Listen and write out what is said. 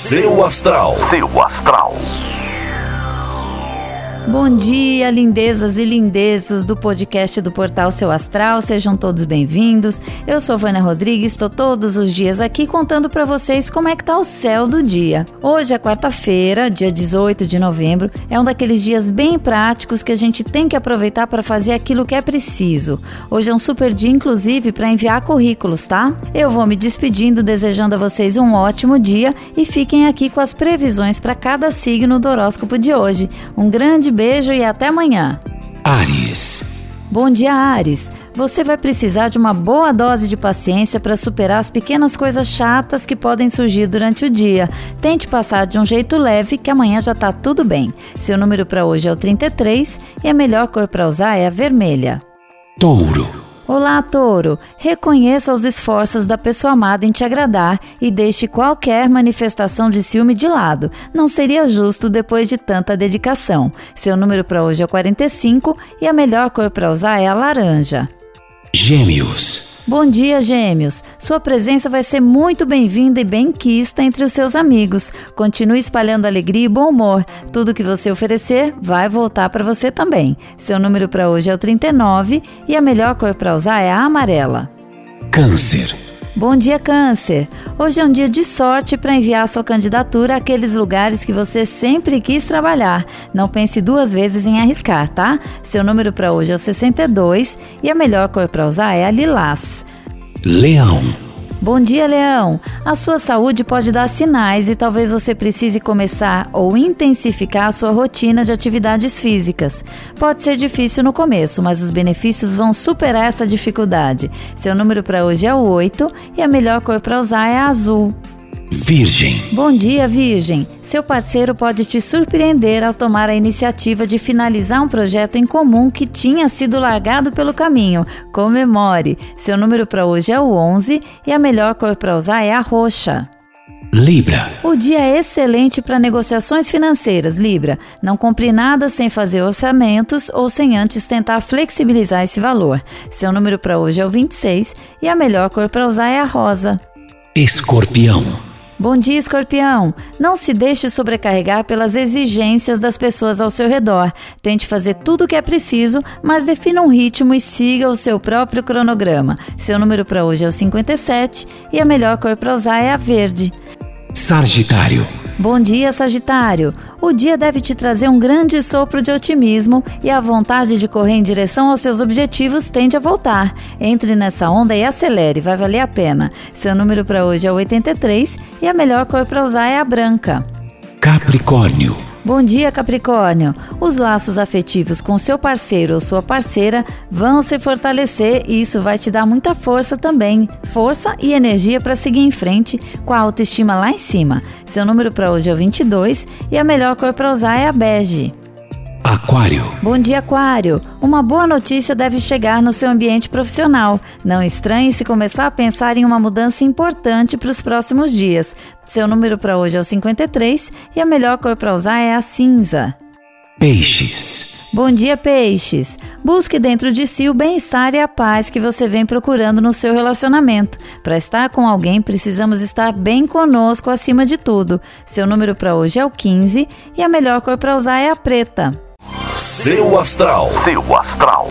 Seu astral. Seu astral. Bom dia, lindezas e lindezos do podcast do Portal Seu Astral. Sejam todos bem-vindos. Eu sou Vânia Rodrigues, estou todos os dias aqui contando para vocês como é que tá o céu do dia. Hoje é quarta-feira, dia 18 de novembro. É um daqueles dias bem práticos que a gente tem que aproveitar para fazer aquilo que é preciso. Hoje é um super dia, inclusive, para enviar currículos, tá? Eu vou me despedindo, desejando a vocês um ótimo dia e fiquem aqui com as previsões para cada signo do horóscopo de hoje. Um grande beijo e até amanhã. Ares. Bom dia, Ares. Você vai precisar de uma boa dose de paciência para superar as pequenas coisas chatas que podem surgir durante o dia. Tente passar de um jeito leve que amanhã já tá tudo bem. Seu número para hoje é o 33 e a melhor cor para usar é a vermelha. Touro. Olá, Touro! Reconheça os esforços da pessoa amada em te agradar e deixe qualquer manifestação de ciúme de lado. Não seria justo depois de tanta dedicação. Seu número para hoje é 45 e a melhor cor para usar é a laranja. Gêmeos. Bom dia, Gêmeos! Sua presença vai ser muito bem-vinda e bem-quista entre os seus amigos. Continue espalhando alegria e bom humor. Tudo que você oferecer vai voltar para você também. Seu número para hoje é o 39 e a melhor cor para usar é a amarela. Câncer. Bom dia, Câncer! Hoje é um dia de sorte para enviar sua candidatura àqueles lugares que você sempre quis trabalhar. Não pense duas vezes em arriscar, tá? Seu número para hoje é o 62 e a melhor cor para usar é a lilás. Leão. Bom dia, Leão! A sua saúde pode dar sinais e talvez você precise começar ou intensificar a sua rotina de atividades físicas. Pode ser difícil no começo, mas os benefícios vão superar essa dificuldade. Seu número para hoje é o 8 e a melhor cor para usar é a azul. Virgem. Bom dia, Virgem! Seu parceiro pode te surpreender ao tomar a iniciativa de finalizar um projeto em comum que tinha sido largado pelo caminho. Comemore! Seu número para hoje é o 11 e a melhor cor para usar é a roxa. Libra. O dia é excelente para negociações financeiras, Libra. Não compre nada sem fazer orçamentos ou sem antes tentar flexibilizar esse valor. Seu número para hoje é o 26 e a melhor cor para usar é a rosa. Escorpião. Bom dia, escorpião! Não se deixe sobrecarregar pelas exigências das pessoas ao seu redor. Tente fazer tudo o que é preciso, mas defina um ritmo e siga o seu próprio cronograma. Seu número para hoje é o 57 e a melhor cor para usar é a verde. Sagitário. Bom dia, Sagitário! O dia deve te trazer um grande sopro de otimismo e a vontade de correr em direção aos seus objetivos tende a voltar. Entre nessa onda e acelere, vai valer a pena. Seu número para hoje é o 83 e a melhor cor para usar é a branca. Capricórnio. Bom dia, Capricórnio! Os laços afetivos com seu parceiro ou sua parceira vão se fortalecer e isso vai te dar muita força também. Força e energia para seguir em frente com a autoestima lá em cima. Seu número para hoje é o 22 e a melhor cor para usar é a bege. Aquário. Bom dia, Aquário! Uma boa notícia deve chegar no seu ambiente profissional. Não estranhe se começar a pensar em uma mudança importante para os próximos dias. Seu número para hoje é o 53 e a melhor cor para usar é a cinza. Peixes. Bom dia, peixes! Busque dentro de si o bem-estar e a paz que você vem procurando no seu relacionamento. Para estar com alguém, precisamos estar bem conosco acima de tudo. Seu número para hoje é o 15 e a melhor cor para usar é a preta. Seu astral. Seu astral.